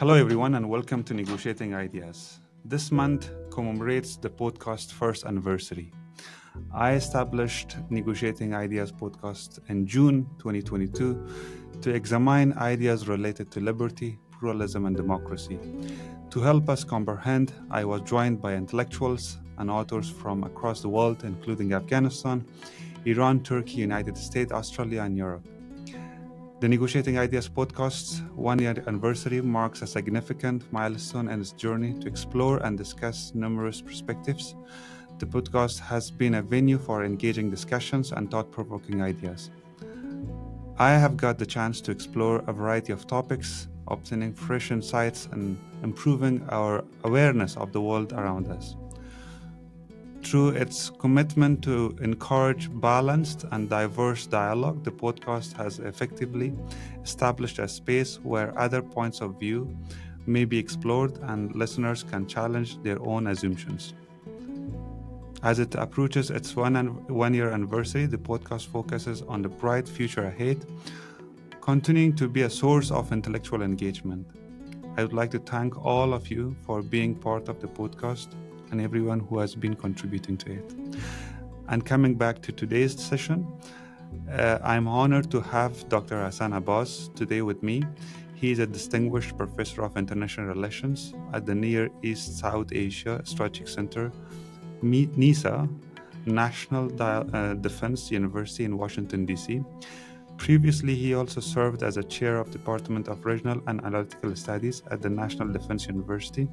Hello, everyone, and welcome to Negotiating Ideas. This month commemorates the podcast first anniversary. I established Negotiating Ideas podcast in June 2022 to examine ideas related to liberty, pluralism, and democracy. To help us comprehend, I was joined by intellectuals and authors from across the world, including Afghanistan, Iran, Turkey, United States, Australia, and Europe. The Negotiating Ideas podcast's one year anniversary marks a significant milestone in its journey to explore and discuss numerous perspectives. The podcast has been a venue for engaging discussions and thought provoking ideas. I have got the chance to explore a variety of topics, obtaining fresh insights and improving our awareness of the world around us. Through its commitment to encourage balanced and diverse dialogue, the podcast has effectively established a space where other points of view may be explored and listeners can challenge their own assumptions. As it approaches its one, one year anniversary, the podcast focuses on the bright future ahead, continuing to be a source of intellectual engagement. I would like to thank all of you for being part of the podcast and everyone who has been contributing to it. And coming back to today's session, uh, I'm honored to have Dr. Hassan Abbas today with me. He is a distinguished professor of international relations at the Near East South Asia Strategic Center, NESA, National uh, Defense University in Washington, D.C. Previously, he also served as a chair of Department of Regional and Analytical Studies at the National Defense University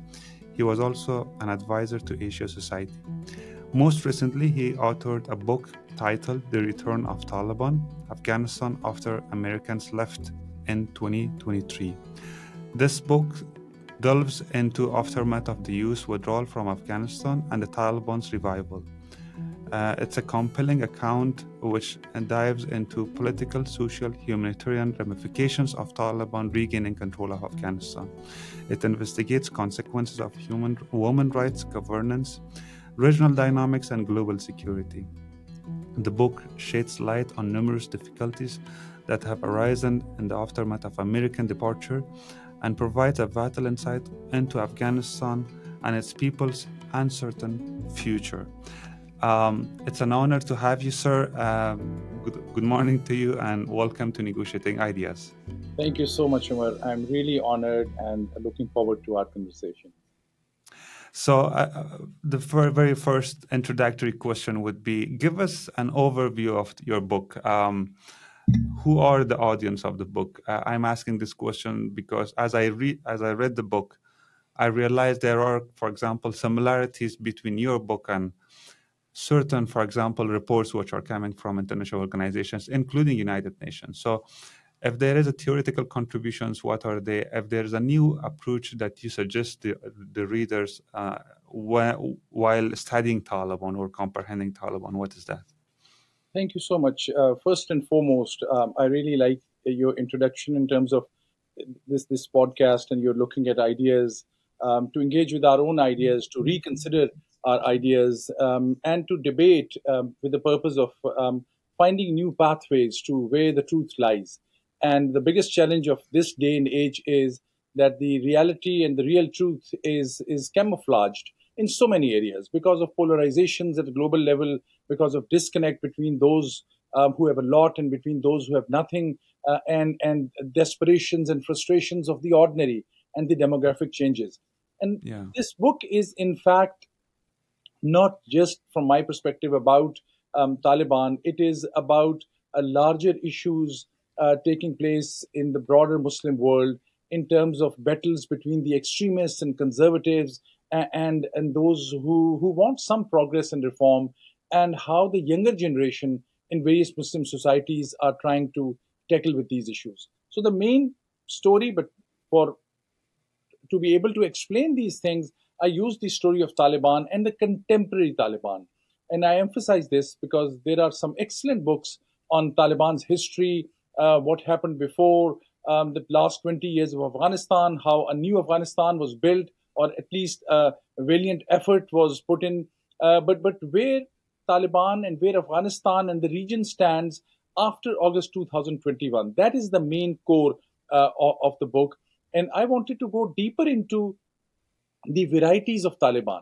he was also an advisor to Asia Society. Most recently, he authored a book titled The Return of Taliban Afghanistan After Americans Left in 2023. This book delves into aftermath of the US withdrawal from Afghanistan and the Taliban's revival. Uh, it's a compelling account which dives into political, social, humanitarian ramifications of Taliban regaining control of Afghanistan. It investigates consequences of human women rights, governance, regional dynamics, and global security. The book sheds light on numerous difficulties that have arisen in the aftermath of American departure and provides a vital insight into Afghanistan and its people's uncertain future. Um, it's an honor to have you, sir. Um, good, good, morning to you and welcome to Negotiating Ideas. Thank you so much, Omar. I'm really honored and looking forward to our conversation. So, uh, uh the very first introductory question would be give us an overview of your book. Um, who are the audience of the book? Uh, I'm asking this question because as I read as I read the book, I realized there are, for example, similarities between your book and certain, for example, reports which are coming from international organizations, including United Nations. So if there is a theoretical contributions, what are they? If there's a new approach that you suggest the, the readers uh, while, studying Taliban or comprehending Taliban, what is that? Thank you so much. Uh, first and foremost, um, I really like your introduction in terms of this this podcast, and you're looking at ideas um, to engage with our own ideas, to reconsider our ideas um, and to debate um, with the purpose of um, finding new pathways to where the truth lies. And the biggest challenge of this day and age is that the reality and the real truth is, is camouflaged in so many areas because of polarizations at a global level, because of disconnect between those um, who have a lot and between those who have nothing, uh, and, and desperations and frustrations of the ordinary and the demographic changes. And yeah. this book is, in fact, not just from my perspective about um, Taliban. It is about a larger issues uh, taking place in the broader Muslim world in terms of battles between the extremists and conservatives and, and, and those who, who want some progress and reform, and how the younger generation in various Muslim societies are trying to tackle with these issues. So the main story, but for to be able to explain these things, I use the story of Taliban and the contemporary Taliban. And I emphasize this because there are some excellent books on Taliban's history, uh, what happened before um, the last 20 years of Afghanistan, how a new Afghanistan was built, or at least a valiant effort was put in. Uh, but, but where Taliban and where Afghanistan and the region stands after August 2021, that is the main core uh, of, of, the book. And I wanted to go deeper into the varieties of Taliban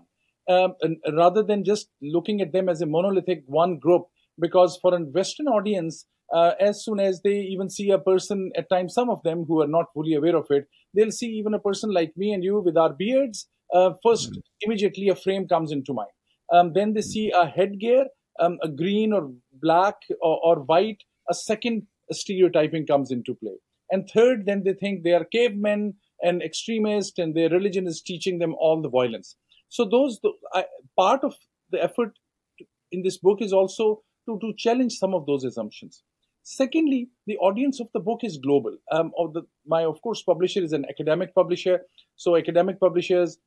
um, rather than just looking at them as a monolithic one group. Because for a Western audience, uh, as soon as they even see a person, at times, some of them who are not fully aware of it, they'll see even a person like me and you with our beards. Uh, first, mm-hmm. immediately a frame comes into mind. Um, then they see a headgear, um, a green or black or, or white. A second stereotyping comes into play. And third, then they think they are cavemen and extremists, and their religion is teaching them all the violence. So those the, I, part of the effort in this book is also to, to challenge some of those assumptions. Secondly, the audience of the book is global. Um, of the, my, of course, publisher is an academic publisher. So academic publishers,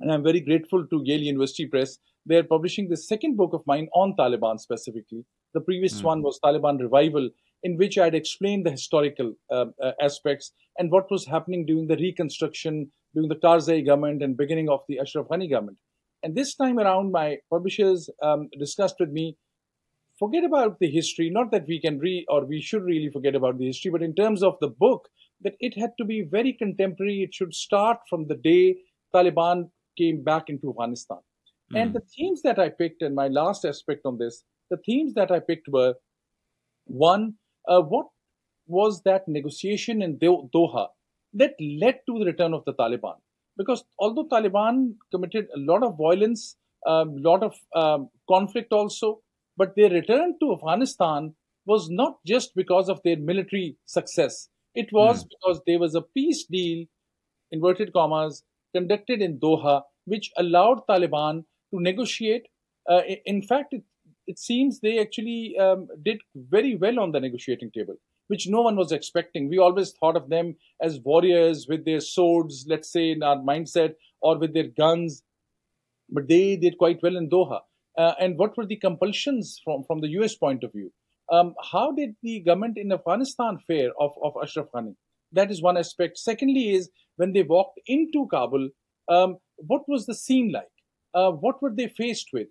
and I'm very grateful to Yale University Press. They're publishing the second book of mine on Taliban specifically. The previous mm. one was Taliban Revival, in which I had explained the historical uh, uh, aspects and what was happening during the reconstruction, during the Karzai government and beginning of the Ashraf Ghani government. And this time around, my publishers um, discussed with me, forget about the history, not that we can read or we should really forget about the history, but in terms of the book, that it had to be very contemporary. It should start from the day Taliban came back into Afghanistan. Mm. And the themes that I picked, and my last aspect on this, the themes that I picked were one, uh, what was that negotiation in Doha that led to the return of the Taliban? Because although Taliban committed a lot of violence, a um, lot of um, conflict also, but their return to Afghanistan was not just because of their military success. It was mm. because there was a peace deal, inverted commas, conducted in Doha, which allowed Taliban to negotiate. Uh, in fact, it, it seems they actually um, did very well on the negotiating table which no one was expecting. We always thought of them as warriors with their swords, let's say, in our mindset, or with their guns. But they did quite well in Doha. Uh, and what were the compulsions from, from the US point of view? Um, how did the government in Afghanistan fare of, of Ashraf Ghani? That is one aspect. Secondly, is when they walked into Kabul, um, what was the scene like? Uh, what were they faced with?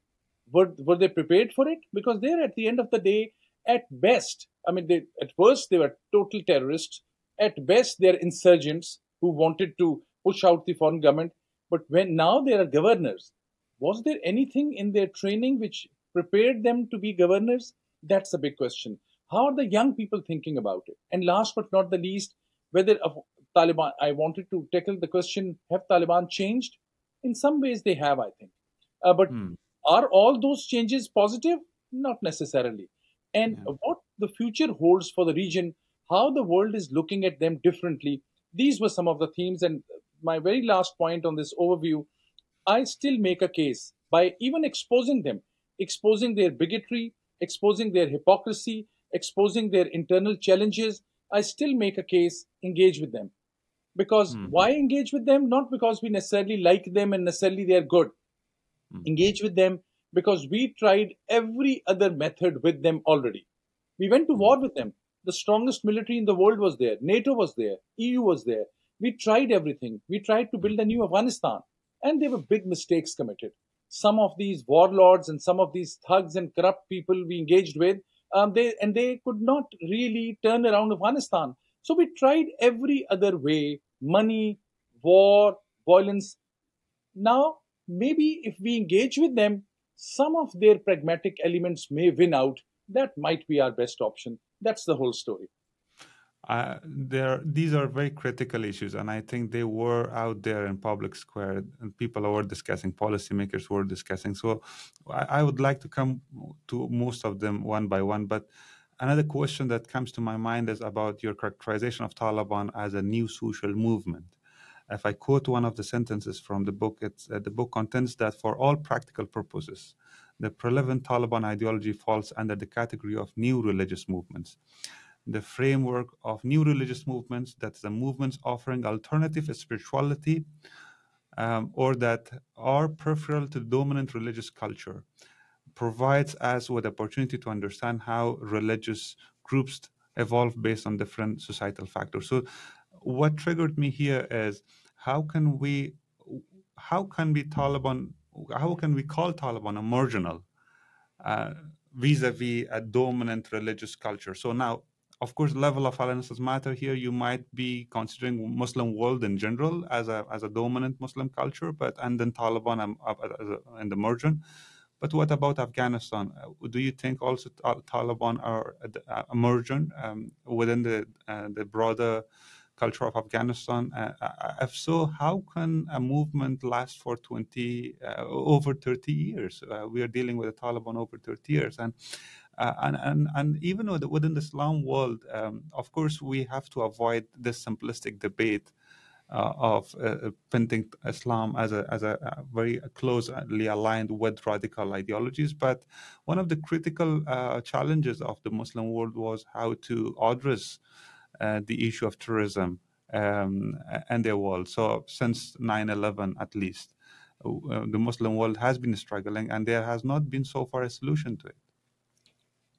Were, were they prepared for it? Because they're at the end of the day, at best, I mean, they, at worst they were total terrorists. At best, they're insurgents who wanted to push out the foreign government. But when now they are governors, was there anything in their training which prepared them to be governors? That's a big question. How are the young people thinking about it? And last but not the least, whether Taliban, I wanted to tackle the question have Taliban changed? In some ways, they have, I think. Uh, but hmm. Are all those changes positive? Not necessarily and yeah. what the future holds for the region, how the world is looking at them differently. These were some of the themes. And my very last point on this overview I still make a case by even exposing them, exposing their bigotry, exposing their hypocrisy, exposing their internal challenges. I still make a case, engage with them. Because mm-hmm. why engage with them? Not because we necessarily like them and necessarily they are good. Mm-hmm. Engage with them because we tried every other method with them already. We went to war with them. The strongest military in the world was there. NATO was there. EU was there. We tried everything. We tried to build a new Afghanistan. And there were big mistakes committed. Some of these warlords and some of these thugs and corrupt people we engaged with, um, they and they could not really turn around Afghanistan. So we tried every other way: money, war, violence. Now, maybe if we engage with them, some of their pragmatic elements may win out. That might be our best option. That's the whole story. Uh, there, these are very critical issues, and I think they were out there in public square, and people were discussing, policymakers were discussing. So, I, I would like to come to most of them one by one. But another question that comes to my mind is about your characterization of Taliban as a new social movement if I quote one of the sentences from the book, uh, the book contends that for all practical purposes, the prevalent Taliban ideology falls under the category of new religious movements. The framework of new religious movements, that's the movements offering alternative spirituality um, or that are peripheral to dominant religious culture, provides us with opportunity to understand how religious groups evolve based on different societal factors. So what triggered me here is how can we how can we Taliban how can we call Taliban a marginal uh, vis-a-vis a dominant religious culture? So now of course, level of alliances matter here. You might be considering Muslim world in general as a as a dominant Muslim culture, but and then Taliban um, a, and the margin. But what about Afghanistan? Uh, do you think also Taliban are emergent um, within the uh, the broader culture of Afghanistan? Uh, uh, if so, how can a movement last for 20 uh, over 30 years? Uh, we are dealing with the Taliban over 30 years, and and, and and even within the Islam world, um, of course, we have to avoid this simplistic debate uh, of uh, painting Islam as a as a, very closely aligned with radical ideologies. But one of the critical uh, challenges of the Muslim world was how to address uh, the issue of terrorism um, and their world. So since 9/11, at least, uh, the Muslim world has been struggling, and there has not been so far a solution to it.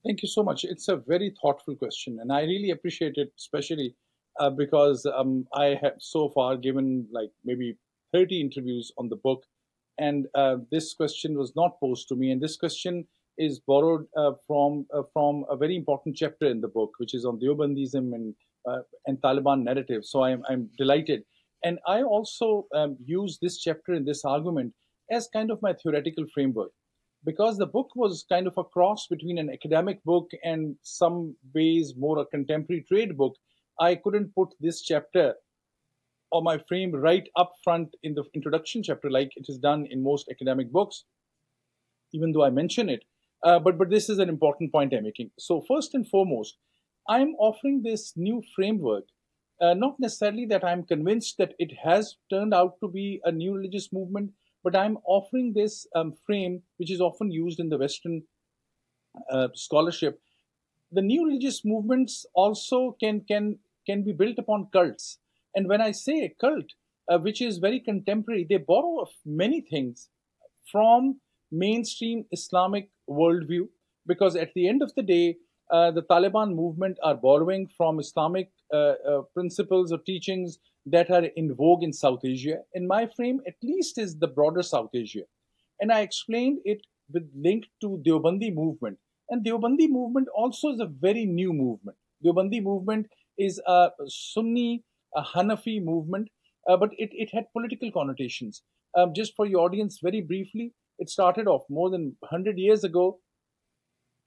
Thank you so much. It's a very thoughtful question, and I really appreciate it, especially uh, because um, I have so far given like maybe 30 interviews on the book, and uh, this question was not posed to me. And this question is borrowed uh, from uh, from a very important chapter in the book, which is on Deobandism and uh, and Taliban narrative. So I'm I'm delighted, and I also um, use this chapter in this argument as kind of my theoretical framework because the book was kind of a cross between an academic book and some ways more a contemporary trade book I couldn't put this chapter or my frame right up front in the introduction chapter like it is done in most academic books, even though I mention it. Uh, but but this is an important point I'm making. So first and foremost, I'm offering this new framework, uh, not necessarily that I'm convinced that it has turned out to be a new religious movement, but I'm offering this um, frame which is often used in the Western uh, scholarship. The new religious movements also can can can be built upon cults. And when I say a cult, uh, which is very contemporary, they borrow many things from mainstream Islamic worldview, because at the end of the day, uh, the Taliban movement are borrowing from Islamic uh, uh principles or teachings that are in vogue in South Asia. In my frame, at least is the broader South Asia. And I explained it with link to Deobandi movement. And Deobandi movement also is a very new movement. Deobandi movement is a Sunni a Hanafi movement, uh, but it, it had political connotations. Um, just for your audience, very briefly, it started off more than 100 years ago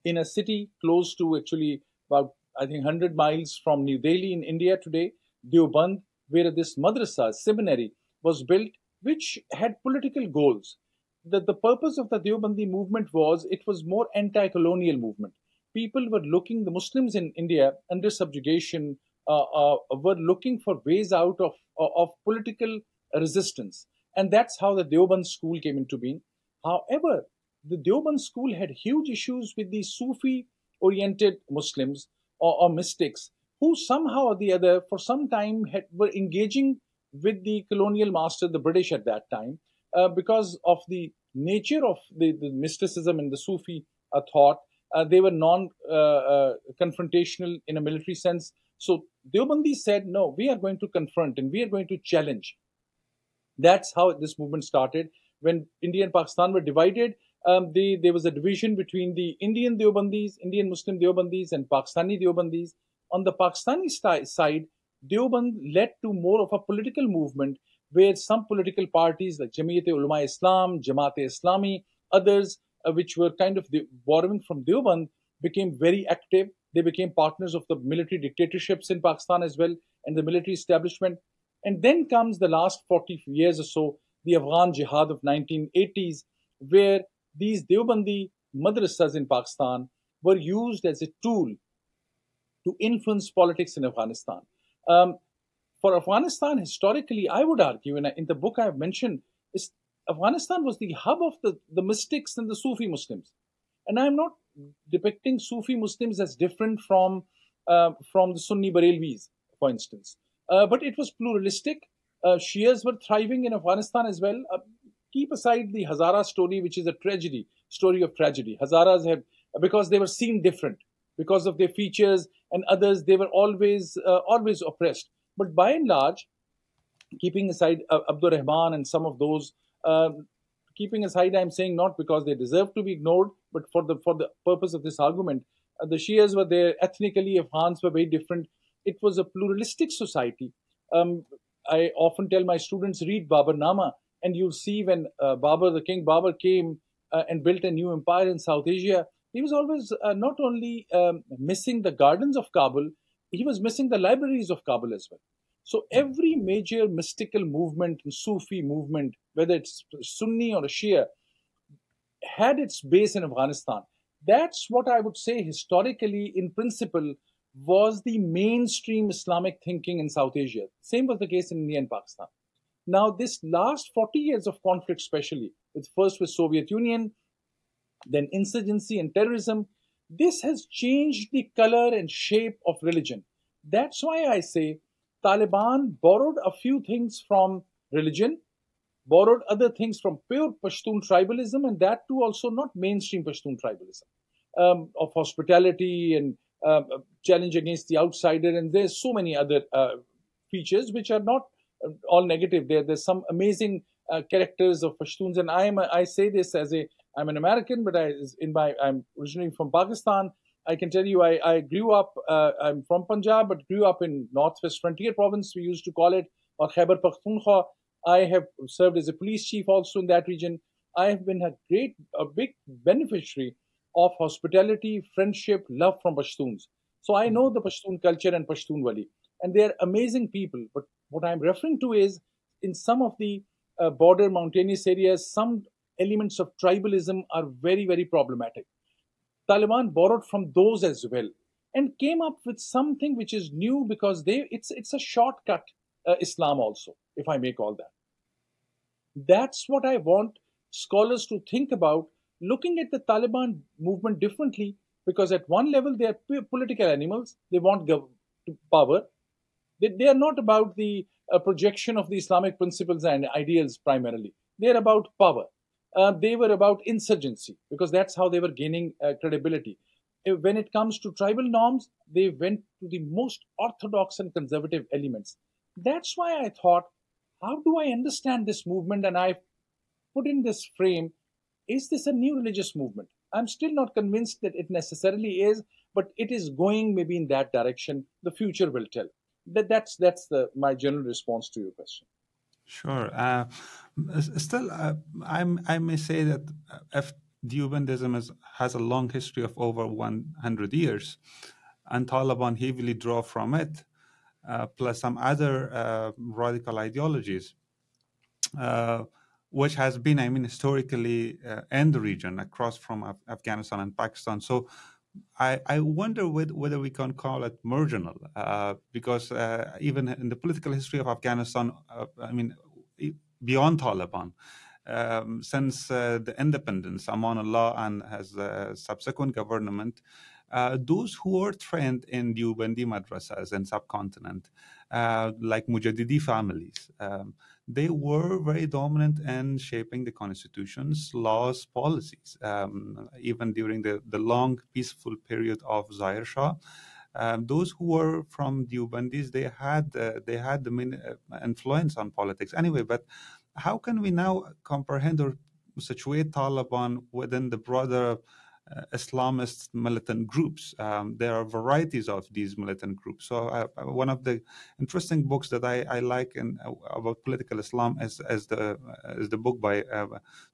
in a city close to actually about, I think, 100 miles from New Delhi in India today, Deoband, where this madrasa, seminary, was built, which had political goals. The, the purpose of the Deobandi movement was it was more anti-colonial movement people were looking, the Muslims in India under subjugation uh, uh, were looking for ways out of, uh, of political resistance. And that's how the Deoband school came into being. However, the Deoband school had huge issues with the Sufi oriented Muslims or, or, mystics who somehow or the other, for some time, had, were engaging with the colonial master, the British at that time, uh, because of the nature of the, the mysticism and the Sufi uh, thought uh, they were non-confrontational uh, uh, in a military sense. So Deobandi said, no, we are going to confront and we are going to challenge. That's how this movement started. When India and Pakistan were divided, um, there was a division between the Indian Deobandis, Indian Muslim Deobandis, and Pakistani Deobandis. On the Pakistani st- side, Deoband led to more of a political movement where some political parties like Jamiat Ulama Islam, Jamaat Islami, others uh, which were kind of borrowing from Deoband, became very active. They became partners of the military dictatorships in Pakistan as well and the military establishment. And then comes the last 40 years or so, the Afghan Jihad of 1980s, where these Deobandi madrasas in Pakistan were used as a tool to influence politics in Afghanistan. Um, for Afghanistan, historically, I would argue, and in the book I have mentioned, is Afghanistan was the hub of the, the mystics and the Sufi Muslims. And I'm not depicting Sufi Muslims as different from, uh, from the Sunni Barelvis, for instance. Uh, but it was pluralistic. Uh, Shias were thriving in Afghanistan as well. Keep aside the Hazara story, which is a tragedy, story of tragedy. Hazaras have, because they were seen different, because of their features and others, they were always, uh, always oppressed. But by and large, keeping aside uh, Abdur Rahman and some of those um, keeping aside, I'm saying not because they deserve to be ignored, but for the for the purpose of this argument, Uh, the Shias were there ethnically. Afghans were very different. It was a pluralistic society. Um, I often tell my students read Nama, and you'll see when uh, Babur, the King Babur, came uh, and built a new empire in South Asia. He was always uh, not only um, missing the gardens of Kabul, he was missing the libraries of Kabul as well. So every major mystical movement, Sufi movement, whether it's Sunni or Shia, had its base in Afghanistan. That's what I would say historically, in principle, was the mainstream Islamic thinking in South Asia. Same was the case in India and Pakistan. Now, this last 40 years of conflict, especially with first with Soviet Union, then insurgency and terrorism, this has changed the color and shape of religion. That's why I say Taliban borrowed a few things from religion, borrowed other things from pure Pashtun tribalism, and that too also not mainstream Pashtun tribalism um, of hospitality and um, challenge against the outsider. And there's so many other uh, features which are not uh, all negative. There, there's some amazing uh, characters of Pashtuns, and I am I say this as a I'm an American, but I in my I'm originally from Pakistan. I can tell you, I, I grew up, uh, I'm from Punjab, but grew up in Northwest Frontier Province, we used to call it, or Khyber Pakhtunkhwa. I have served as a police chief also in that region. I have been a great, a big beneficiary of hospitality, friendship, love from Pashtuns. So I know the Pashtun culture and Pashtunwali, and they are amazing people. But what I'm referring to is in some of the uh, border mountainous areas, some elements of tribalism are very, very problematic. Taliban borrowed from those as well and came up with something which is new because they it's it's a shortcut uh, Islam also, if I may call that. That's what I want scholars to think about looking at the Taliban movement differently because at one level they are political animals. They want power. They, they are not about the uh, projection of the Islamic principles and ideals primarily. They are about power uh, they were about insurgency because that's how they were gaining uh, credibility. Uh, when it comes to tribal norms, they went to the most orthodox and conservative elements. That's why I thought, how do I understand this movement? And I put in this frame is this a new religious movement? I'm still not convinced that it necessarily is, but it is going maybe in that direction. The future will tell. That, that's that's the, my general response to your question. Sure. Uh, still, uh, i may say that uh, if Deobandism is, has a long history of over 100 years, and Taliban heavily draw from it, uh, plus some other uh, radical ideologies, uh, which has been, I mean, historically in the region across from Af- Afghanistan and Pakistan. So I, I wonder whether we can call it marginal, uh, because uh, even in the political history of Afghanistan, uh, I mean, beyond Taliban, um, since uh, the independence, Amanullah and his uh, subsequent government, uh, those who were trained in Deobandi madrasas in subcontinent, like Mujaddidi families, um, they were very dominant in shaping the constitutions, laws, policies, um, even during the, the long peaceful period of Zahir Shah. Um, those who were from Deobandis, they had uh, they had the main, uh, influence on politics anyway. But how can we now comprehend or situate Taliban within the broader Islamist militant groups. Um, there are varieties of these militant groups. So, uh, uh, one of the interesting books that I, I like in, uh, about political Islam is, is the is the book by uh,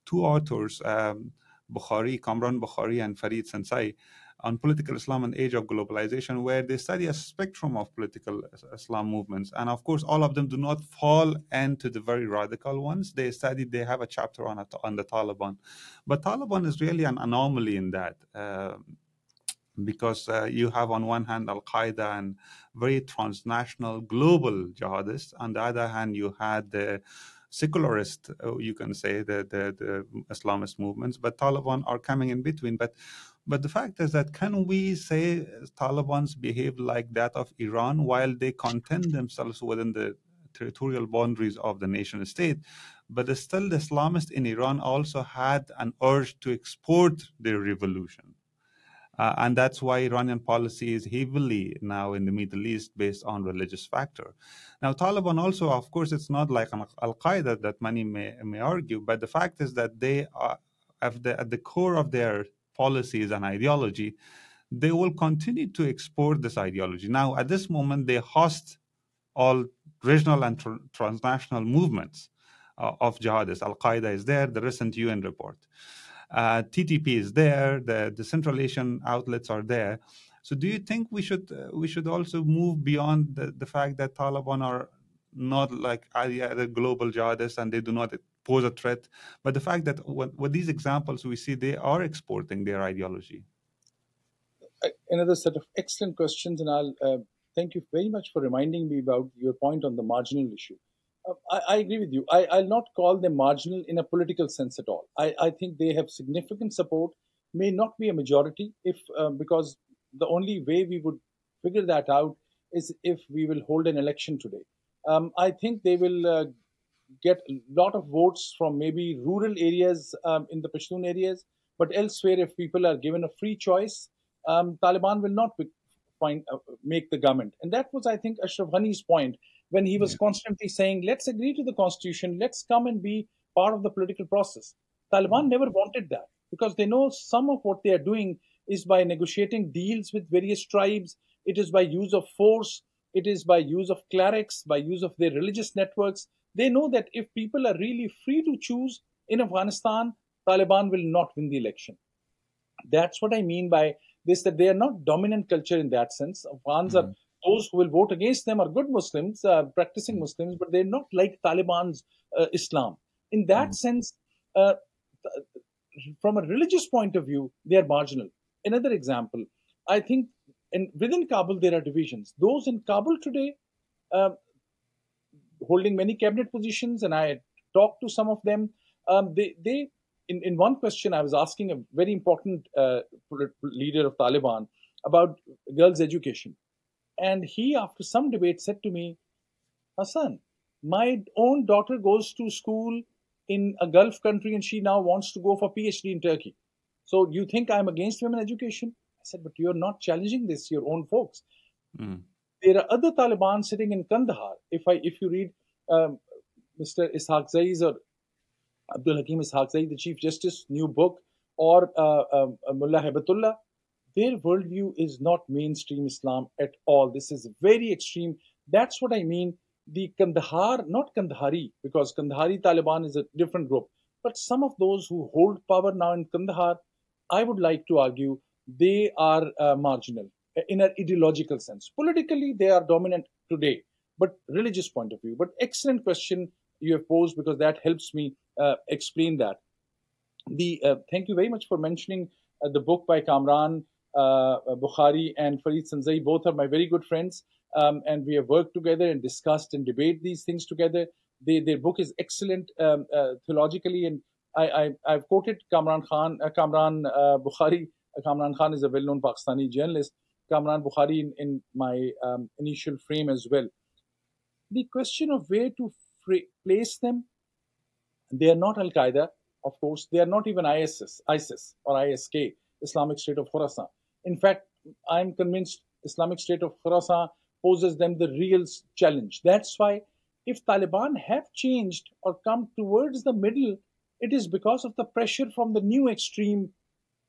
two authors, um, Bukhari, Kamran Bukhari, and Farid Senzai on political Islam and age of globalization, where they study a spectrum of political Islam movements. And of course, all of them do not fall into the very radical ones. They study, they have a chapter on, on the Taliban. But Taliban is really an anomaly in that. Uh, because uh, you have on one hand Al Qaeda and very transnational global jihadists. On the other hand, you had the secularist, uh, you can say, the, the, the Islamist movements, but Taliban are coming in between. But but the fact is that can we say Taliban's behave like that of Iran while they content themselves within the territorial boundaries of the nation state? But still, the Islamists in Iran also had an urge to export their revolution. Uh, and that's why Iranian policy is heavily now in the Middle East based on religious factor. Now, Taliban also, of course, it's not like Al Qaeda that many may, may argue, but the fact is that they are at the, at the core of their policies and ideology, they will continue to export this ideology. Now, at this moment, they host all regional and tr- transnational movements uh, of jihadists. Al Qaeda is there, the recent UN report. Uh, TTP is there, the, the Central Asian outlets are there. So, do you think we should uh, we should also move beyond the, the fact that Taliban are not like other global jihadists and they do not pose a threat, but the fact that with these examples we see they are exporting their ideology? Another set of excellent questions, and I'll uh, thank you very much for reminding me about your point on the marginal issue. Uh, I, I, agree with you. I, will not call them marginal in a political sense at all. I, I, think they have significant support, may not be a majority, if uh, because the only way we would figure that out is if we will hold an election today. Um, I think they will uh, get a lot of votes from maybe rural areas um, in the Pashtun areas, but elsewhere, if people are given a free choice, um, Taliban will not find uh, make the government. And that was, I think, Ashraf Ghani's point when he was yeah. constantly saying, "Let's agree to the constitution. Let's come and be part of the political process." Taliban mm-hmm. never wanted that because they know some of what they are doing is by negotiating deals with various tribes. It is by use of force. It is by use of clerics, by use of their religious networks. They know that if people are really free to choose in Afghanistan, Taliban will not win the election. That's what I mean by this that they are not dominant culture in that sense. Afghans mm-hmm. are those who will vote against them are good Muslims, uh, practicing mm-hmm. Muslims, but they're not like Taliban's uh, Islam. In that mm-hmm. sense, uh, from a religious point of view, they are marginal. Another example, I think and within Kabul, there are divisions. Those in Kabul today, uh, holding many cabinet positions, and I talked to some of them. Um, they, they in, in one question, I was asking a very important uh, leader of Taliban about girls' education. And he, after some debate, said to me, Hassan, my own daughter goes to school in a Gulf country and she now wants to go for PhD in Turkey. So you think I'm against women education? I said, but you're not challenging this, your own folks. Mm. There are other Taliban sitting in Kandahar. If I, if you read um, Mr. Ishaqzai's or Abdul Hakim Ishaqzai, the Chief Justice, new book, or uh, um, uh, Mullah Hibatullah, their worldview is not mainstream Islam at all. This is very extreme. That's what I mean. The Kandahar, not Kandahari, because Kandahari Taliban is a different group, but some of those who hold power now in Kandahar, I would like to argue they are uh, marginal in an ideological sense. Politically, they are dominant today, but religious point of view. But excellent question you have posed because that helps me uh, explain that. The uh, thank you very much for mentioning uh, the book by Kamran uh, Bukhari and Farid Senzai. Both are my very good friends, um, and we have worked together and discussed and debated these things together. They, their book is excellent um, uh, theologically, and I, have quoted Kamran Khan, Kamran Bukhari Kamran Khan is a well-known Pakistani journalist. Kamran Bukhari in, in my um, initial frame as well. The question of where to place them, they are not Al Qaeda, of course. They are not even ISIS, ISIS or ISK, Islamic State of Khorasan. In fact, I'm convinced Islamic State of Khorasan poses them the real challenge. That's why, if Taliban have changed or come towards the middle, it is because of the pressure from the new extreme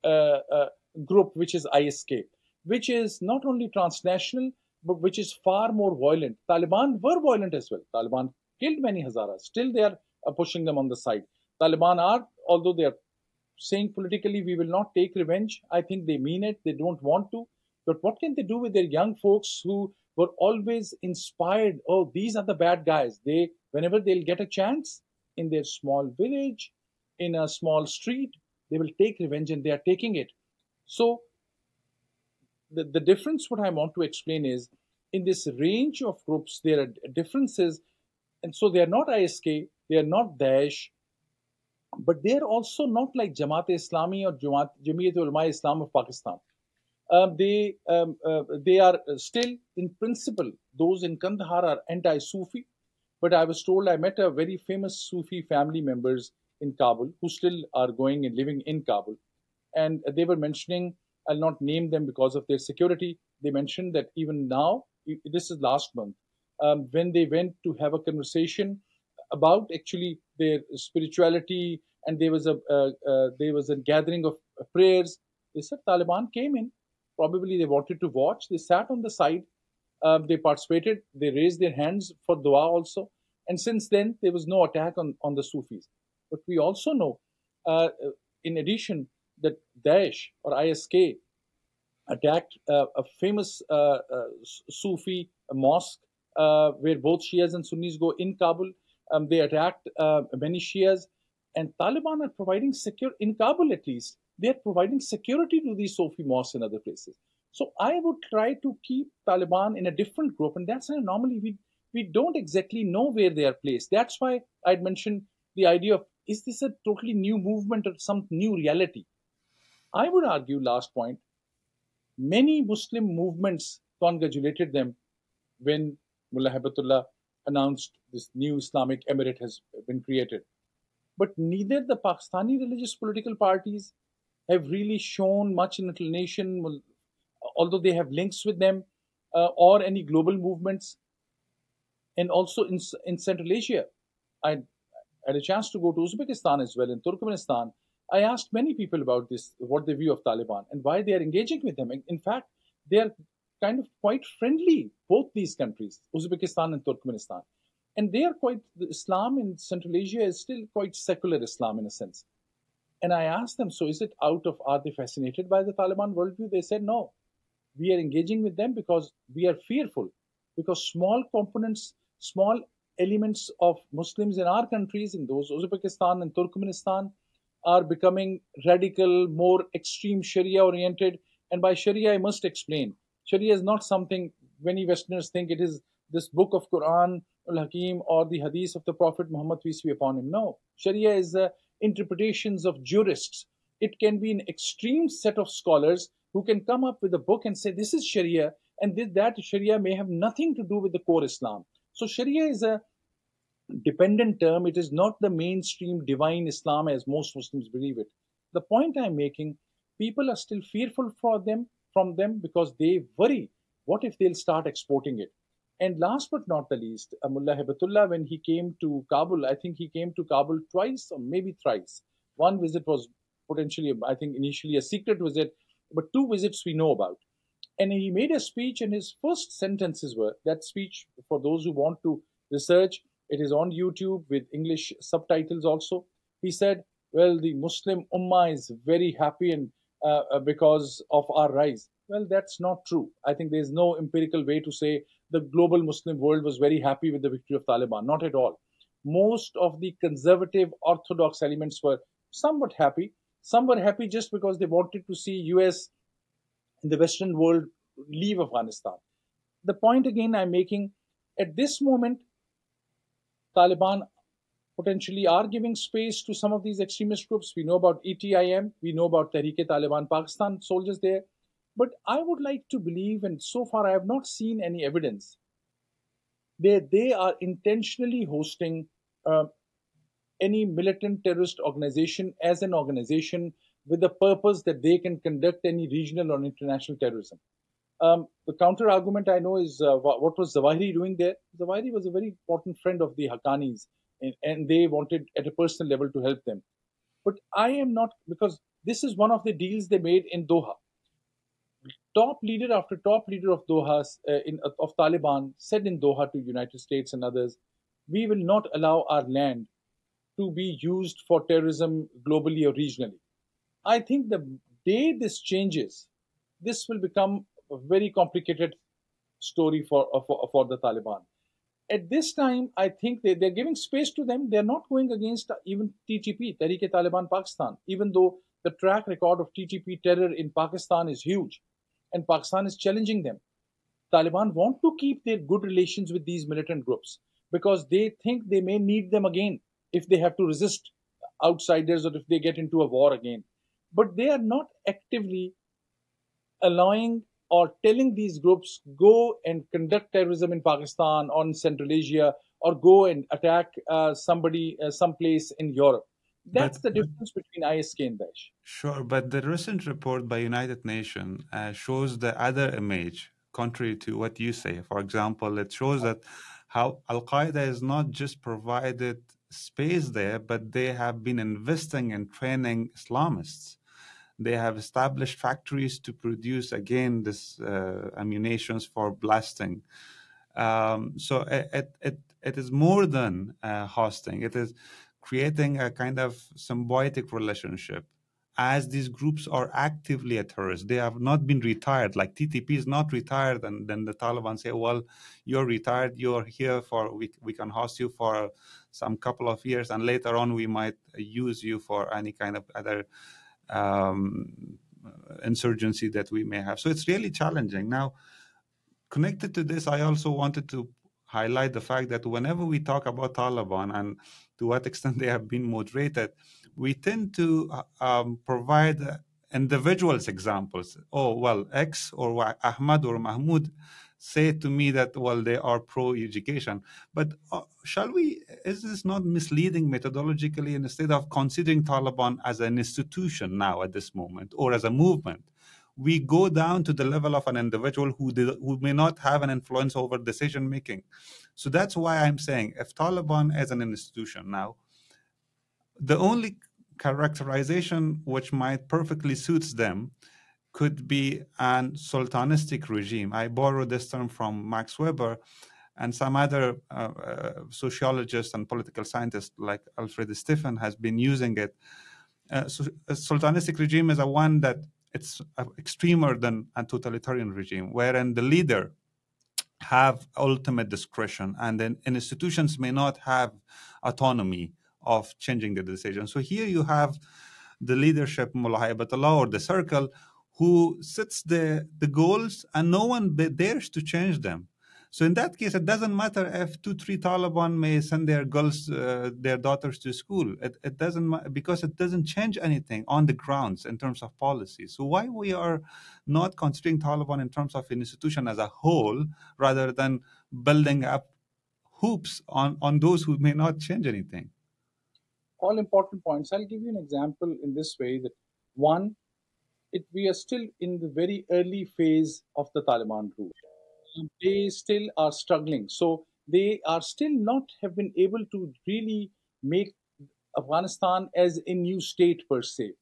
uh, uh, group, which is ISK, which is not only transnational, but which is far more violent. Taliban were violent as well. Taliban killed many Hazaras. Still, they are uh, pushing them on the side. Taliban are, although they are saying politically, we will not take revenge. I think they mean it. They don't want to. But what can they do with their young folks who were always inspired? Oh, these are the bad guys. They, whenever they'll get a chance in their small village, in a small street, they will take revenge and they are taking it. So the, the difference what I want to explain is in this range of groups, there are differences. And so they are not ISK, they are not Daesh, but they are also not like Jamaat Islami or Jamaat, Jamiat Ulama Islam of Pakistan. Um, they um, uh, they are still in principle those in Kandahar are anti-Sufi, but I was told I met a very famous Sufi family members in Kabul who still are going and living in Kabul, and they were mentioning i'll not name them because of their security they mentioned that even now this is last month um, when they went to have a conversation about actually their spirituality and there was a uh, uh, there was a gathering of prayers they said taliban came in Probably they wanted to watch. They sat on the side. Um, they participated. They raised their hands for dua also. And since then, there was no attack on, on the Sufis. But we also know, uh, in addition, that Daesh or ISK attacked uh, a famous uh, uh Sufi mosque uh, where both Shias and Sunnis go in Kabul. Um, they attacked uh, many Shias, and Taliban are providing secure in Kabul at least. They are providing security to these Sufi mosques and other places. So I would try to keep Taliban in a different group, and that's why normally we we don't exactly know where they are placed. That's why I'd mentioned the idea of is this a totally new movement or some new reality? I would argue, last point, many Muslim movements congratulated them when Mullah Hibatullah announced this new Islamic emirate has been created. But neither the Pakistani religious political parties have really shown much inclination, although they have links with them, uh, or any global movements. And also in, in Central Asia, I had a chance to go to Uzbekistan as well, in Turkmenistan. I asked many people about this, what they view of Taliban and why they are engaging with them. In fact, they are kind of quite friendly, both these countries, Uzbekistan and Turkmenistan. And they are quite, Islam in Central Asia is still quite secular Islam in a sense. And I asked them, so is it out of, are they fascinated by the Taliban worldview? They said, no. We are engaging with them because we are fearful, because small components, small elements of Muslims in our countries, in those Uzbekistan and Turkmenistan, are becoming radical, more extreme Sharia oriented. And by Sharia, I must explain Sharia is not something many Westerners think it is this book of Quran al-Hakim or the hadith of the Prophet Muhammad peace be upon him. No, Sharia is the interpretations of jurists. It can be an extreme set of scholars who can come up with a book and say this is Sharia, and that Sharia may have nothing to do with the core Islam. So Sharia is a dependent term. It is not the mainstream divine Islam as most Muslims believe it. The point I'm making, people are still fearful for them from them because they worry what if they'll start exporting it? And last but not the least, uh, Mullah Hibatullah, when he came to Kabul, I think he came to Kabul twice or maybe thrice. One visit was potentially, I think, initially a secret visit, but two visits we know about. And he made a speech, and his first sentences were that speech, for those who want to research, it is on YouTube with English subtitles also. He said, Well, the Muslim Ummah is very happy and uh, uh, because of our rise. Well, that's not true. I think there's no empirical way to say the global Muslim world was very happy with the victory of Taliban. Not at all. Most of the conservative orthodox elements were somewhat happy. Some were happy just because they wanted to see US and the Western world leave Afghanistan. The point again I'm making at this moment, Taliban potentially are giving space to some of these extremist groups. We know about ETIM, we know about Tehrik-e-Taliban Pakistan soldiers there. But I would like to believe, and so far I have not seen any evidence, that they are intentionally hosting uh, any militant terrorist organization as an organization with the purpose that they can conduct any regional or international terrorism. Um, the counter argument I know is uh, what was Zawahiri doing there? Zawahiri was a very important friend of the Haqqanis and, and they wanted at a personal level to help them. But I am not, because this is one of the deals they made in Doha. Top leader after top leader of Doha, uh, in, of Taliban, said in Doha to United States and others, we will not allow our land to be used for terrorism globally or regionally. I think the day this changes, this will become a very complicated story for, uh, for, for the Taliban at this time, I think they, they're giving space to them. They're not going against even TTP, Tehrik-e-Taliban Pakistan, even though the track record of TTP terror in Pakistan is huge and Pakistan is challenging them. Taliban want to keep their good relations with these militant groups because they think they may need them again if they have to resist outsiders or if they get into a war again. But they are not actively allowing or telling these groups go and conduct terrorism in Pakistan or in Central Asia or go and attack uh, somebody uh, someplace in Europe. That's but, the difference between ISK and Daesh. Sure, but the recent report by United Nations uh, shows the other image, contrary to what you say. For example, it shows that how Al Qaeda is not just provided space there, but they have been investing in training Islamists. They have established factories to produce again this uh, ammunitions for blasting. Um, so it, it, it is more than uh, hosting. It is creating a kind of symbiotic relationship as these groups are actively a terrorist. They have not been retired. Like TTP is not retired, and then the Taliban say, "Well, you're retired. You're here for we we can host you for some couple of years, and later on we might use you for any kind of other." Um, insurgency that we may have. So it's really challenging. Now, connected to this, I also wanted to highlight the fact that whenever we talk about Taliban and to what extent they have been moderated, we tend to uh, um, provide individuals examples. Oh, well, X or Ahmad or Mahmoud say to me that, well, they are pro education. But uh, shall we, is this not misleading methodologically instead of considering Taliban as an institution now at this moment or as a movement? we go down to the level of an individual who, did, who may not have an influence over decision making. So that's why I'm saying if Taliban is an institution now, the only characterization which might perfectly suits them could be an sultanistic regime. I borrow this term from Max Weber and some other uh, uh, sociologists and political scientists like Alfred Stepan has been using it. Uh, so a sultanistic regime is a one that it's extremer than a totalitarian regime, wherein the leader have ultimate discretion and then institutions may not have autonomy of changing the decision. So here you have the leadership, Mullah Haibatullah, or the circle, who sets the, the goals and no one dares to change them. So in that case, it doesn't matter if two, three Taliban may send their girls, uh, their daughters to school. It, it doesn't because it doesn't change anything on the grounds in terms of policy. So why we are not considering Taliban in terms of an institution as a whole, rather than building up hoops on on those who may not change anything? All important points. I'll give you an example in this way that one, it, we are still in the very early phase of the Taliban rule they still are struggling. So they are still not have been able to really make Afghanistan as a new state per se.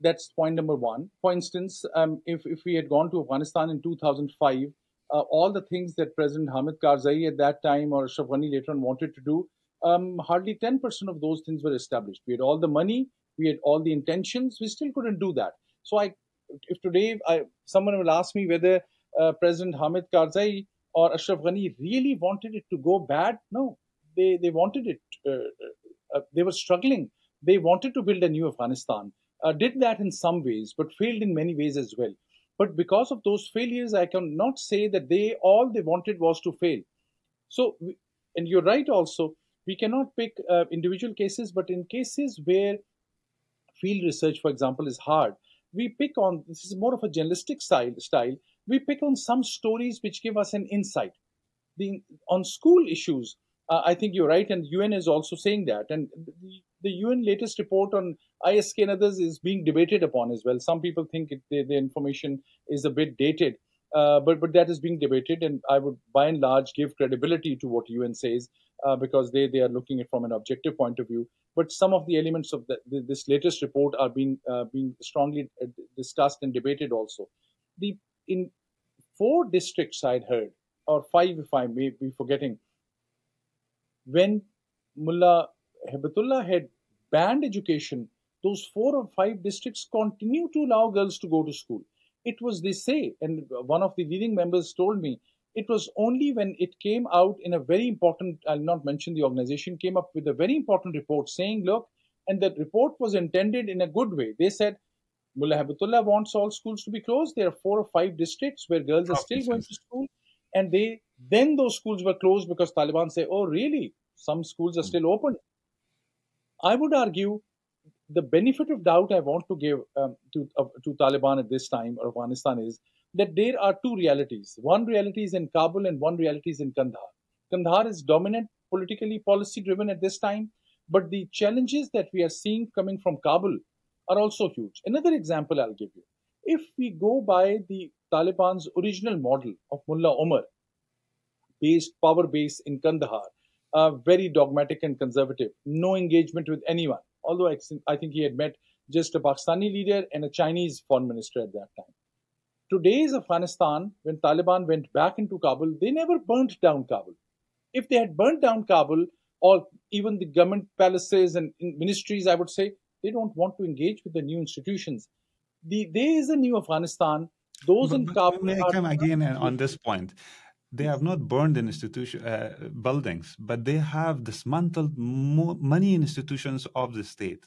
That's point number one. For instance, um, if, if we had gone to Afghanistan in 2005, uh, all the things that President Hamid Karzai at that time or Ashraf later on wanted to do, um, hardly 10% of those things were established. We had all the money, we had all the intentions, we still couldn't do that. So I, if today I, someone will ask me whether uh, President Hamid Karzai or Ashraf Ghani really wanted it to go bad. No, they, they wanted it. Uh, uh, they were struggling. They wanted to build a new Afghanistan. Uh, did that in some ways, but failed in many ways as well. But because of those failures, I cannot say that they all they wanted was to fail. So, and you're right also, we cannot pick uh, individual cases, but in cases where field research, for example, is hard, we pick on this is more of a journalistic style style we pick on some stories which give us an insight. The, on school issues, uh, I think you're right, and the UN is also saying that. And the, the, UN latest report on ISK and others is being debated upon as well. Some people think it, the, the, information is a bit dated, uh, but but that is being debated, and I would by and large give credibility to what UN says uh, because they they are looking at from an objective point of view. But some of the elements of the, this latest report are being uh, being strongly uh, discussed and debated also. The in four districts I'd heard, or five if I may be forgetting, when Mullah Haibatullah had banned education, those four or five districts continue to allow girls to go to school. It was, they say, and one of the leading members told me, it was only when it came out in a very important, I'll not mention the organization, came up with a very important report saying, look, and that report was intended in a good way. They said, Mullah Haibatullah wants all schools to be closed. There are four or five districts where girls are still going to school, and they then those schools were closed because Taliban say, "Oh, really? Some schools are hmm. still open." I would argue the benefit of doubt I want to give um, to uh, to Taliban at this time or Afghanistan is that there are two realities. One reality is in Kabul, and one reality is in Kandahar. Kandahar is dominant, politically policy driven at this time, but the challenges that we are seeing coming from Kabul are also huge. Another example I'll give you. If we go by the Taliban's original model of Mullah Omar, based power base in Kandahar, uh, very dogmatic and conservative, no engagement with anyone. Although I, think he had met just a Pakistani leader and a Chinese foreign minister at that time. Today's Afghanistan, when Taliban went back into Kabul, they never burnt down Kabul. If they had burnt down Kabul, or even the government palaces and ministries, I would say, they don't want to engage with the new institutions. The, there is a new Afghanistan. Those but, in Kabul. May I come again on this point? They have not burned institution uh, buildings, but they have dismantled mo- many institutions of the state.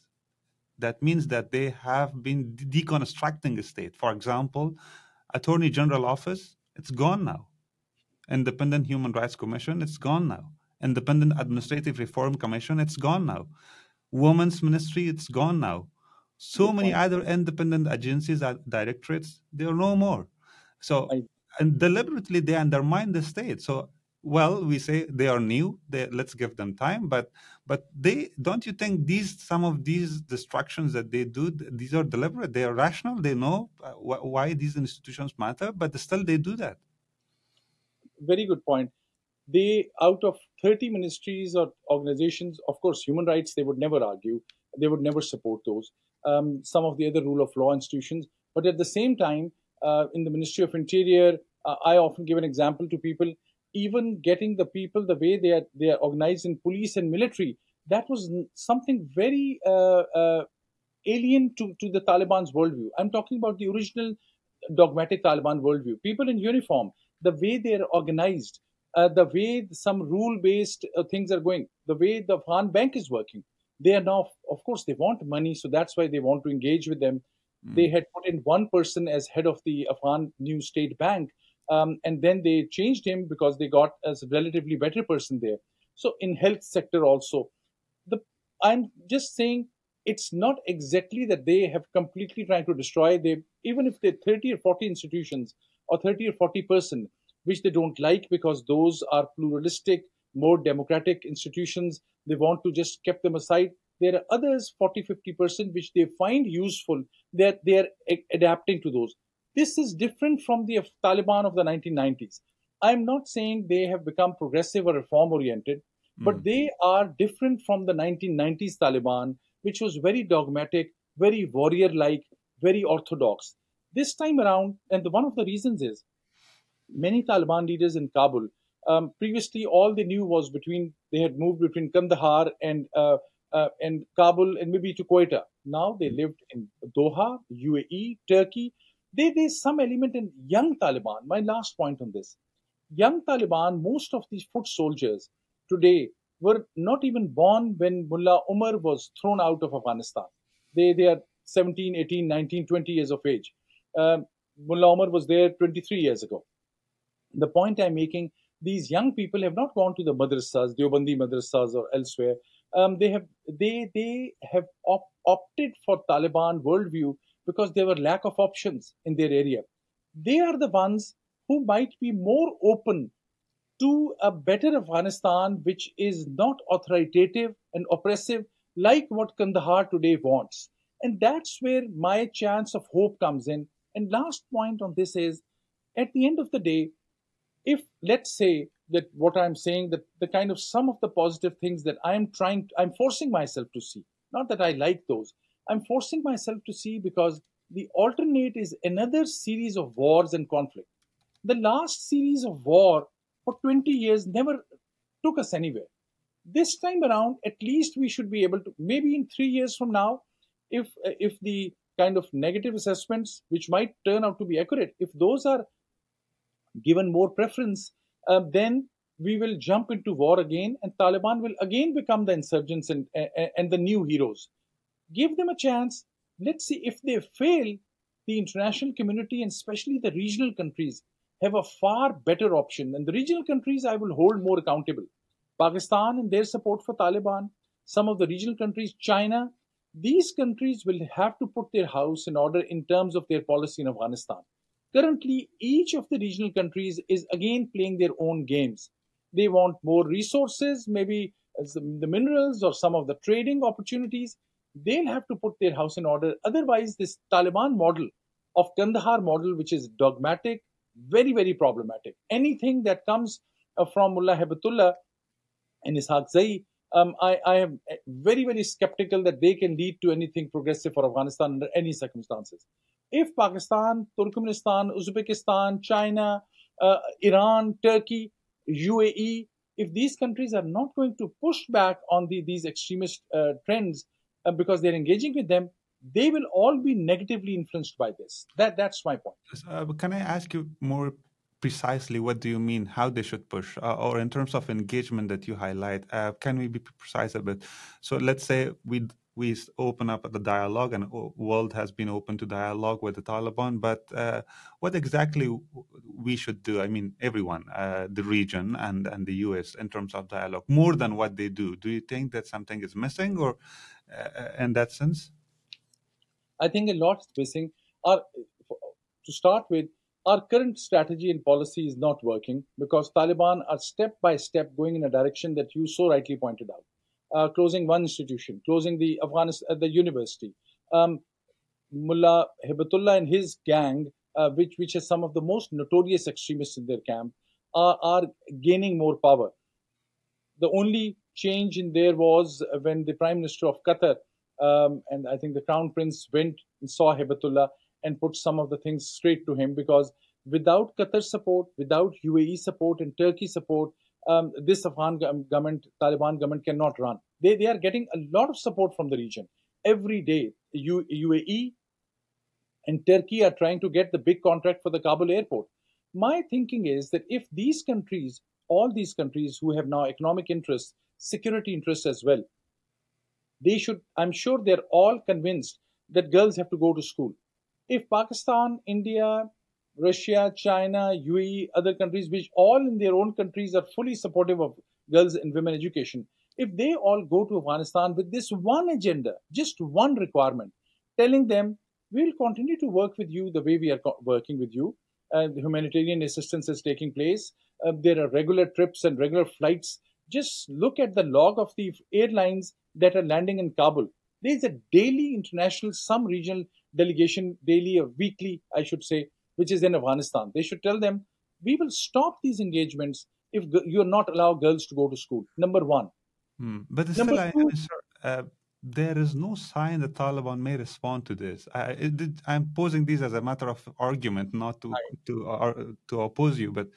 That means that they have been deconstructing the state. For example, Attorney General office, it's gone now. Independent Human Rights Commission, it's gone now. Independent Administrative Reform Commission, it's gone now. Women's Ministry, it's gone now. So many other independent agencies, and directorates, they are no more. So, and deliberately they undermine the state. So, well, we say they are new. They, let's give them time. But, but they don't you think these some of these destructions that they do, these are deliberate. They are rational. They know uh, wh- why these institutions matter, but still they do that. Very good point they out of 30 ministries or organizations of course human rights they would never argue they would never support those um, some of the other rule of law institutions but at the same time in the ministry of interior uh, i often give an example to people even getting the people the way they are they are organized in police and military that was something very uh, uh alien to, to the taliban's worldview i'm talking about the original dogmatic taliban worldview people in uniform the way they are organized uh, the way some rule-based uh, things are going, the way the Afghan bank is working. They are now, of course, they want money, so that's why they want to engage with them. Mm. They had put in one person as head of the Afghan new state bank, um, and then they changed him because they got a relatively better person there. So in health sector also, the I'm just saying it's not exactly that they have completely tried to destroy. They even if they're 30 or 40 institutions or 30 or 40 person, which they don't like because those are pluralistic, more democratic institutions. They want to just keep them aside. There are others, 40, 50%, which they find useful that they are adapting to those. This is different from the Taliban of the 1990s. I'm not saying they have become progressive or reform oriented, mm. but they are different from the 1990s Taliban, which was very dogmatic, very warrior like, very orthodox. This time around, and the, one of the reasons is many Taliban leaders in Kabul. Um, previously, all they knew was between they had moved between Kandahar and uh, uh, and Kabul and maybe to Quetta. Now they lived in Doha, UAE, Turkey. They, there's some element in young Taliban. My last point on this: young Taliban, most of these foot soldiers today were not even born when Mullah Omar was thrown out of Afghanistan. They they are 17, 18, 19, 20 years of age. Um, Mullah Omar was there 23 years ago the point I'm making, these young people have not gone to the madrasas, Deobandi madrasas or elsewhere. Um, they have they they have op- opted for Taliban worldview because there were lack of options in their area. They are the ones who might be more open to a better Afghanistan, which is not authoritative and oppressive like what Kandahar today wants. And that's where my chance of hope comes in. And last point on this is, at the end of the day, if let's say that what i'm saying that the kind of some of the positive things that i'm trying i'm forcing myself to see. Not that i like those. I'm forcing myself to see because the alternate is another series of wars and conflict. The last series of war for 20 years never took us anywhere. This time around at least we should be able to maybe in 3 years from now if if the kind of negative assessments which might turn out to be accurate if those are given more preference, uh, then we will jump into war again, and Taliban will again become the insurgents and, and the new heroes. Give them a chance. Let's see if they fail. The international community and especially the regional countries have a far better option. And the regional countries I will hold more accountable. Pakistan and their support for Taliban, some of the regional countries, China, these countries will have to put their house in order in terms of their policy in Afghanistan. Currently, each of the regional countries is again playing their own games. They want more resources, maybe the minerals or some of the trading opportunities. They'll have to put their house in order. Otherwise, this Taliban model of Kandahar model, which is dogmatic, very, very problematic. Anything that comes uh, from Mullah Hibatullah and Ishaqzai um, I, I am very, very skeptical that they can lead to anything progressive for Afghanistan under any circumstances. If Pakistan, Turkmenistan, Uzbekistan, China, uh, Iran, Turkey, UAE, if these countries are not going to push back on the, these extremist uh, trends uh, because they're engaging with them, they will all be negatively influenced by this. That that's my point. Uh, can I ask you more precisely what do you mean how they should push uh, or in terms of engagement that you highlight uh, can we be precise a bit so let's say we we open up the dialogue and world has been open to dialogue with the taliban but uh, what exactly we should do i mean everyone uh, the region and and the us in terms of dialogue more than what they do? Do you think that something is missing or uh, in that sense? I think a lot is missing. Or to start with our current strategy and policy is not working because Taliban are step by step going in a direction that you so rightly pointed out. Uh, closing one institution, closing the Afghanistan, uh, the university. Um, Mullah Hibatullah and his gang, uh, which which is some of the most notorious extremists in their camp, are, are gaining more power. The only change in there was when the Prime Minister of Qatar um, and I think the Crown Prince went and saw Hibatullah and put some of the things straight to him because without Qatar support, without UAE support and Turkey support, um, this Afghan government, Taliban government cannot run. They, they are getting a lot of support from the region. Every day, U, UAE and Turkey are trying to get the big contract for the Kabul airport. My thinking is that if these countries, all these countries who have now economic interests, security interests as well, they should, I'm sure they're all convinced that girls have to go to school if Pakistan, India, Russia, China, UAE, other countries, which all in their own countries are fully supportive of girls and women education, if they all go to Afghanistan with this one agenda, just one requirement, telling them, we'll continue to work with you the way we are working with you. Uh, humanitarian assistance is taking place. Uh, there are regular trips and regular flights. Just look at the log of the airlines that are landing in Kabul. There is a daily international, some regional delegation daily or weekly, I should say, which is in Afghanistan. They should tell them, we will stop these engagements if you're not allow girls to go to school. Number one. Hmm. But still, Number I, two, I sir, uh, there is no sign that Taliban may respond to this. I, am posing these as a matter of argument, not to to uh, to oppose you. But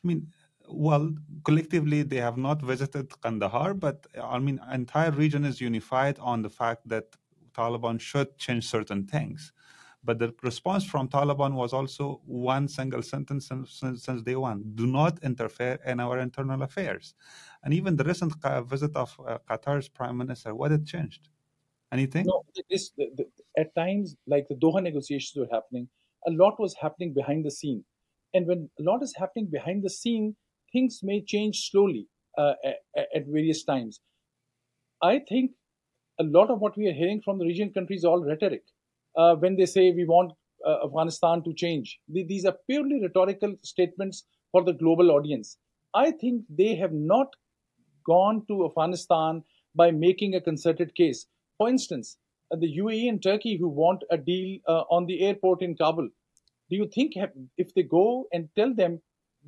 I mean, well, collectively they have not visited Kandahar, but I mean, entire region is unified on the fact that Taliban should change certain things. But the response from Taliban was also one single sentence since, since day one do not interfere in our internal affairs. And even the recent visit of uh, Qatar's prime minister, what had changed? Anything? No, this, the, the, at times, like the Doha negotiations were happening, a lot was happening behind the scene. And when a lot is happening behind the scene, things may change slowly uh, at, at various times. I think a lot of what we are hearing from the region countries is all rhetoric. Uh, when they say we want uh, Afghanistan to change, these are purely rhetorical statements for the global audience. I think they have not gone to Afghanistan by making a concerted case. For instance, uh, the UAE and Turkey who want a deal uh, on the airport in Kabul, do you think if they go and tell them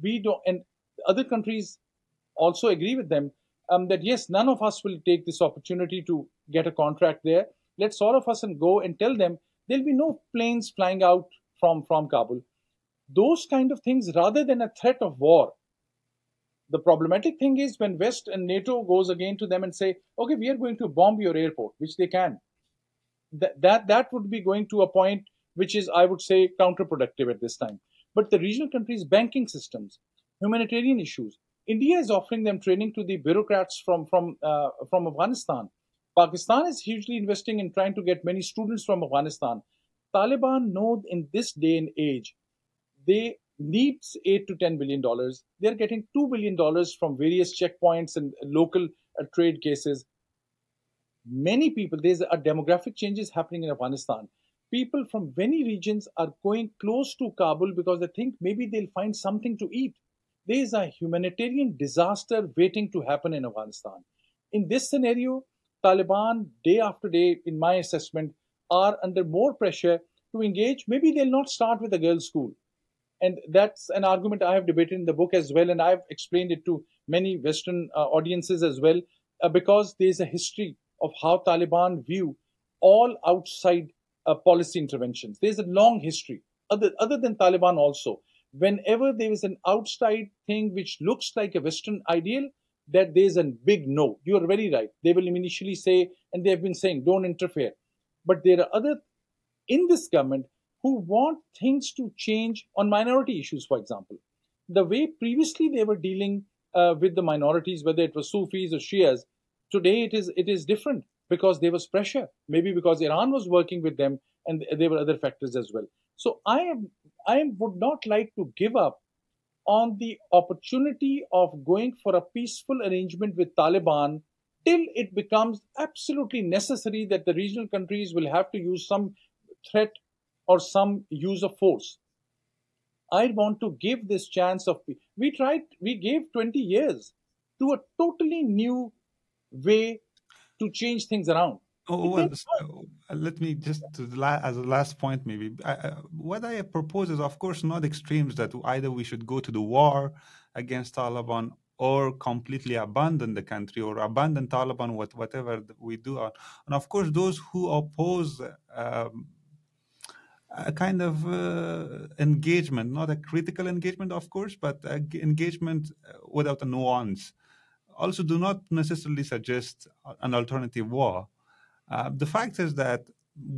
we don't, and other countries also agree with them um, that yes, none of us will take this opportunity to get a contract there. Let's all of us and go and tell them there'll be no planes flying out from, from Kabul. Those kind of things rather than a threat of war. The problematic thing is when West and NATO goes again to them and say, okay, we are going to bomb your airport, which they can. That, that, that would be going to a point which is, I would say, counterproductive at this time. But the regional countries' banking systems, humanitarian issues, India is offering them training to the bureaucrats from from uh, from Afghanistan. Pakistan is hugely investing in trying to get many students from Afghanistan. Taliban know in this day and age, they need eight to ten billion dollars. They're getting two billion dollars from various checkpoints and local uh, trade cases. Many people, there's a demographic changes happening in Afghanistan. People from many regions are going close to Kabul because they think maybe they'll find something to eat. There is a humanitarian disaster waiting to happen in Afghanistan. In this scenario, Taliban, day after day, in my assessment, are under more pressure to engage. Maybe they'll not start with a girls' school. And that's an argument I have debated in the book as well, and I've explained it to many Western uh, audiences as well. uh, because there's a history of how Taliban view all outside uh, policy interventions. There's a long history, other, other than Taliban also. Whenever there is an outside thing which looks like a Western ideal, that there's a big no. You are very right. They will initially say, and they have been saying, don't interfere. But there are other in this government who want things to change on minority issues, for example. The way previously they were dealing uh, with the minorities, whether it was Sufis or Shias, today it is it is different because there was pressure. Maybe because Iran was working with them, and there were other factors as well. So I am I would not like to give up on the opportunity of going for a peaceful arrangement with Taliban till it becomes absolutely necessary that the regional countries will have to use some threat or some use of force. I want to give this chance of peace. we tried we gave 20 years to a totally new way to change things around. Oh, well, so, uh, let me just as a last point, maybe. Uh, what I propose is, of course, not extremes that either we should go to the war against Taliban or completely abandon the country or abandon Taliban, what, whatever we do. And of course, those who oppose um, a kind of uh, engagement, not a critical engagement, of course, but engagement uh, without a nuance, also do not necessarily suggest an alternative war uh, the fact is that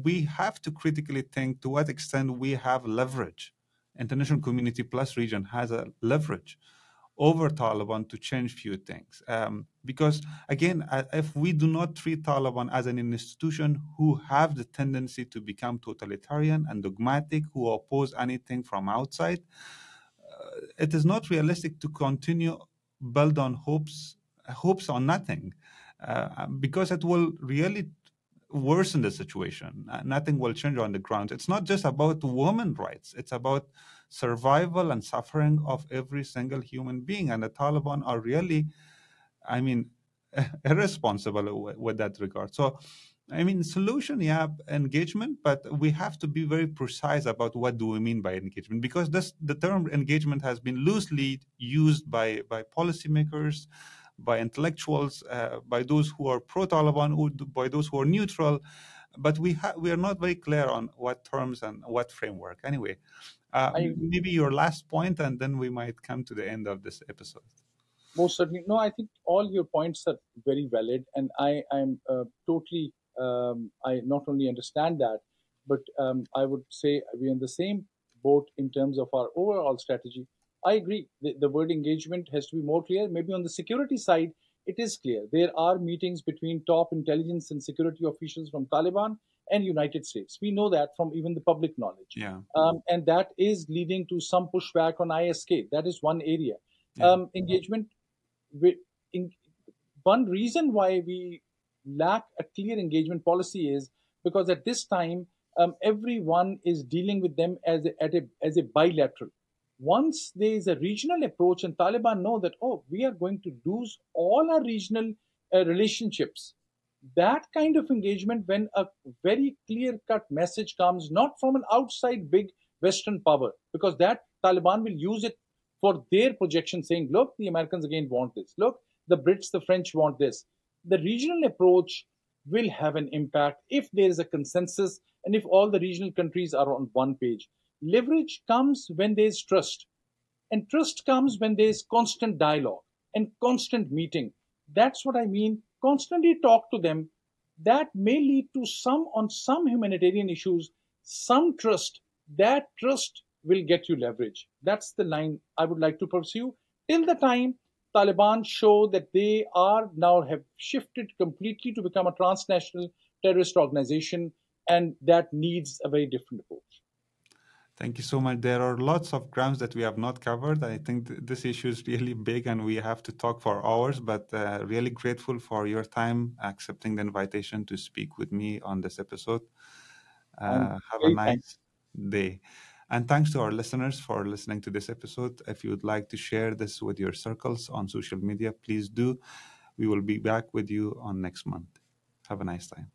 we have to critically think to what extent we have leverage. International community plus region has a leverage over Taliban to change few things. Um, because again, if we do not treat Taliban as an institution who have the tendency to become totalitarian and dogmatic, who oppose anything from outside, uh, it is not realistic to continue build on hopes hopes on nothing, uh, because it will really worsen the situation. Nothing will change on the ground. It's not just about women rights. It's about survival and suffering of every single human being. And the Taliban are really, I mean, irresponsible with that regard. So, I mean, solution, yeah, engagement, but we have to be very precise about what do we mean by engagement, because this the term engagement has been loosely used by by policymakers, by intellectuals, uh, by those who are pro-Taliban, or by those who are neutral. But we ha- we are not very clear on what terms and what framework. Anyway, uh, maybe your last point, and then we might come to the end of this episode. Most certainly. No, I think all your points are very valid, and I am uh, totally. Um, I not only understand that, but um, I would say we're in the same boat in terms of our overall strategy. I agree. The, the word engagement has to be more clear. Maybe on the security side, it is clear. There are meetings between top intelligence and security officials from Taliban and United States. We know that from even the public knowledge. Yeah. Um, and that is leading to some pushback on ISK. That is one area. Yeah. Um, engagement. With, in, one reason why we lack a clear engagement policy is because at this time, um, everyone is dealing with them as a, a, as a bilateral once there is a regional approach and Taliban know that, oh, we are going to lose all our regional uh, relationships, that kind of engagement, when a very clear cut message comes, not from an outside big Western power, because that Taliban will use it for their projection, saying, look, the Americans again want this. Look, the Brits, the French want this. The regional approach will have an impact if there is a consensus and if all the regional countries are on one page. Leverage comes when there's trust. And trust comes when there's constant dialogue and constant meeting. That's what I mean. Constantly talk to them. That may lead to some, on some humanitarian issues, some trust. That trust will get you leverage. That's the line I would like to pursue. Till the time Taliban show that they are now have shifted completely to become a transnational terrorist organization, and that needs a very different approach. Thank you so much. There are lots of grounds that we have not covered. I think th- this issue is really big and we have to talk for hours, but uh, really grateful for your time accepting the invitation to speak with me on this episode. Uh, have a nice day. And thanks to our listeners for listening to this episode. If you would like to share this with your circles on social media, please do. We will be back with you on next month. Have a nice time.